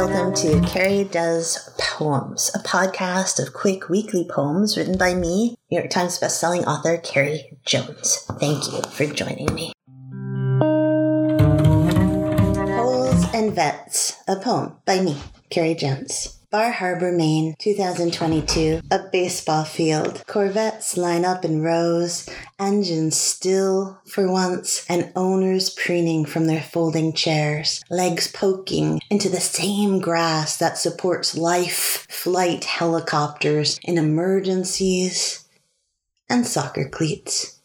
Welcome to Carrie Does Poems, a podcast of quick weekly poems written by me, New York Times bestselling author Carrie Jones. Thank you for joining me. Holes and Vettes, a poem by me, Carrie Jones. Bar Harbor, Maine, 2022. A baseball field. Corvettes line up in rows, engines still for once, and owners preening from their folding chairs, legs poking into the same grass that supports life flight helicopters in emergencies and soccer cleats.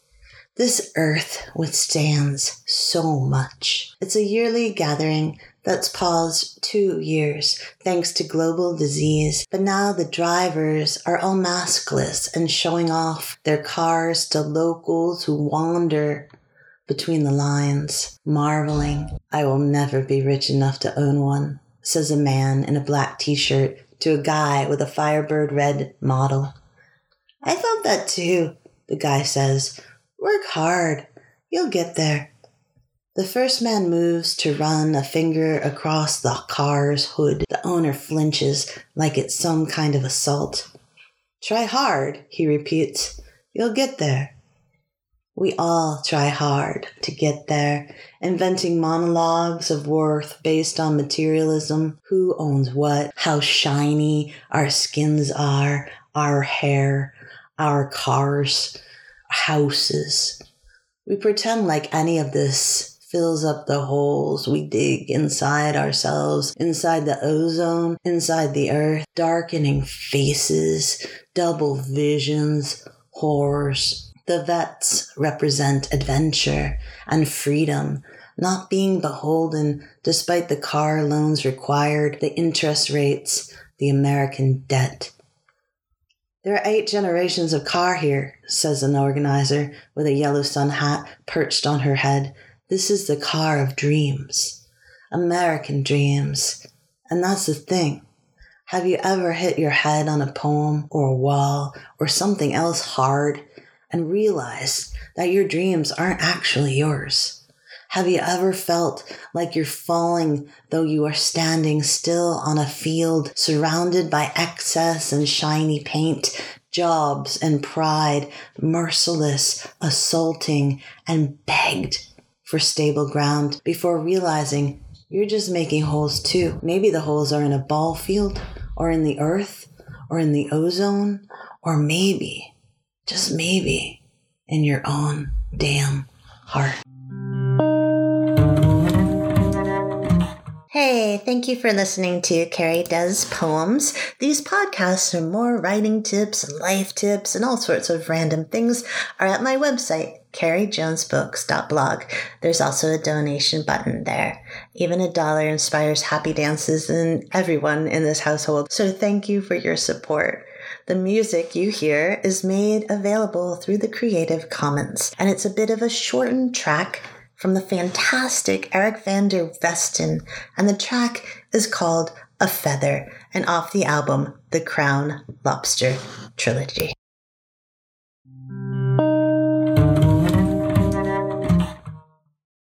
This earth withstands so much. It's a yearly gathering that's paused two years thanks to global disease. But now the drivers are all maskless and showing off their cars to locals who wander between the lines, marveling, I will never be rich enough to own one, says a man in a black t shirt to a guy with a Firebird red model. I thought that too, the guy says. Work hard. You'll get there. The first man moves to run a finger across the car's hood. The owner flinches like it's some kind of assault. Try hard, he repeats. You'll get there. We all try hard to get there, inventing monologues of worth based on materialism who owns what, how shiny our skins are, our hair, our cars, houses. We pretend like any of this fills up the holes we dig inside ourselves, inside the ozone, inside the earth, darkening faces, double visions, horrors. The Vettes represent adventure and freedom, not being beholden despite the car loans required, the interest rates, the American debt. There are eight generations of car here, says an organizer with a yellow sun hat perched on her head. This is the car of dreams, American dreams. And that's the thing. Have you ever hit your head on a poem or a wall or something else hard and realized that your dreams aren't actually yours? Have you ever felt like you're falling though you are standing still on a field surrounded by excess and shiny paint, jobs and pride, merciless, assaulting, and begged for stable ground before realizing you're just making holes too. Maybe the holes are in a ball field or in the earth or in the ozone or maybe, just maybe, in your own damn heart. Thank you for listening to Carrie Does Poems. These podcasts and more writing tips and life tips and all sorts of random things are at my website, carriejonesbooks.blog. There's also a donation button there. Even a dollar inspires happy dances in everyone in this household. So thank you for your support. The music you hear is made available through the Creative Commons, and it's a bit of a shortened track from the fantastic Eric van der Vesten, and the track is called A Feather, and off the album The Crown Lobster Trilogy.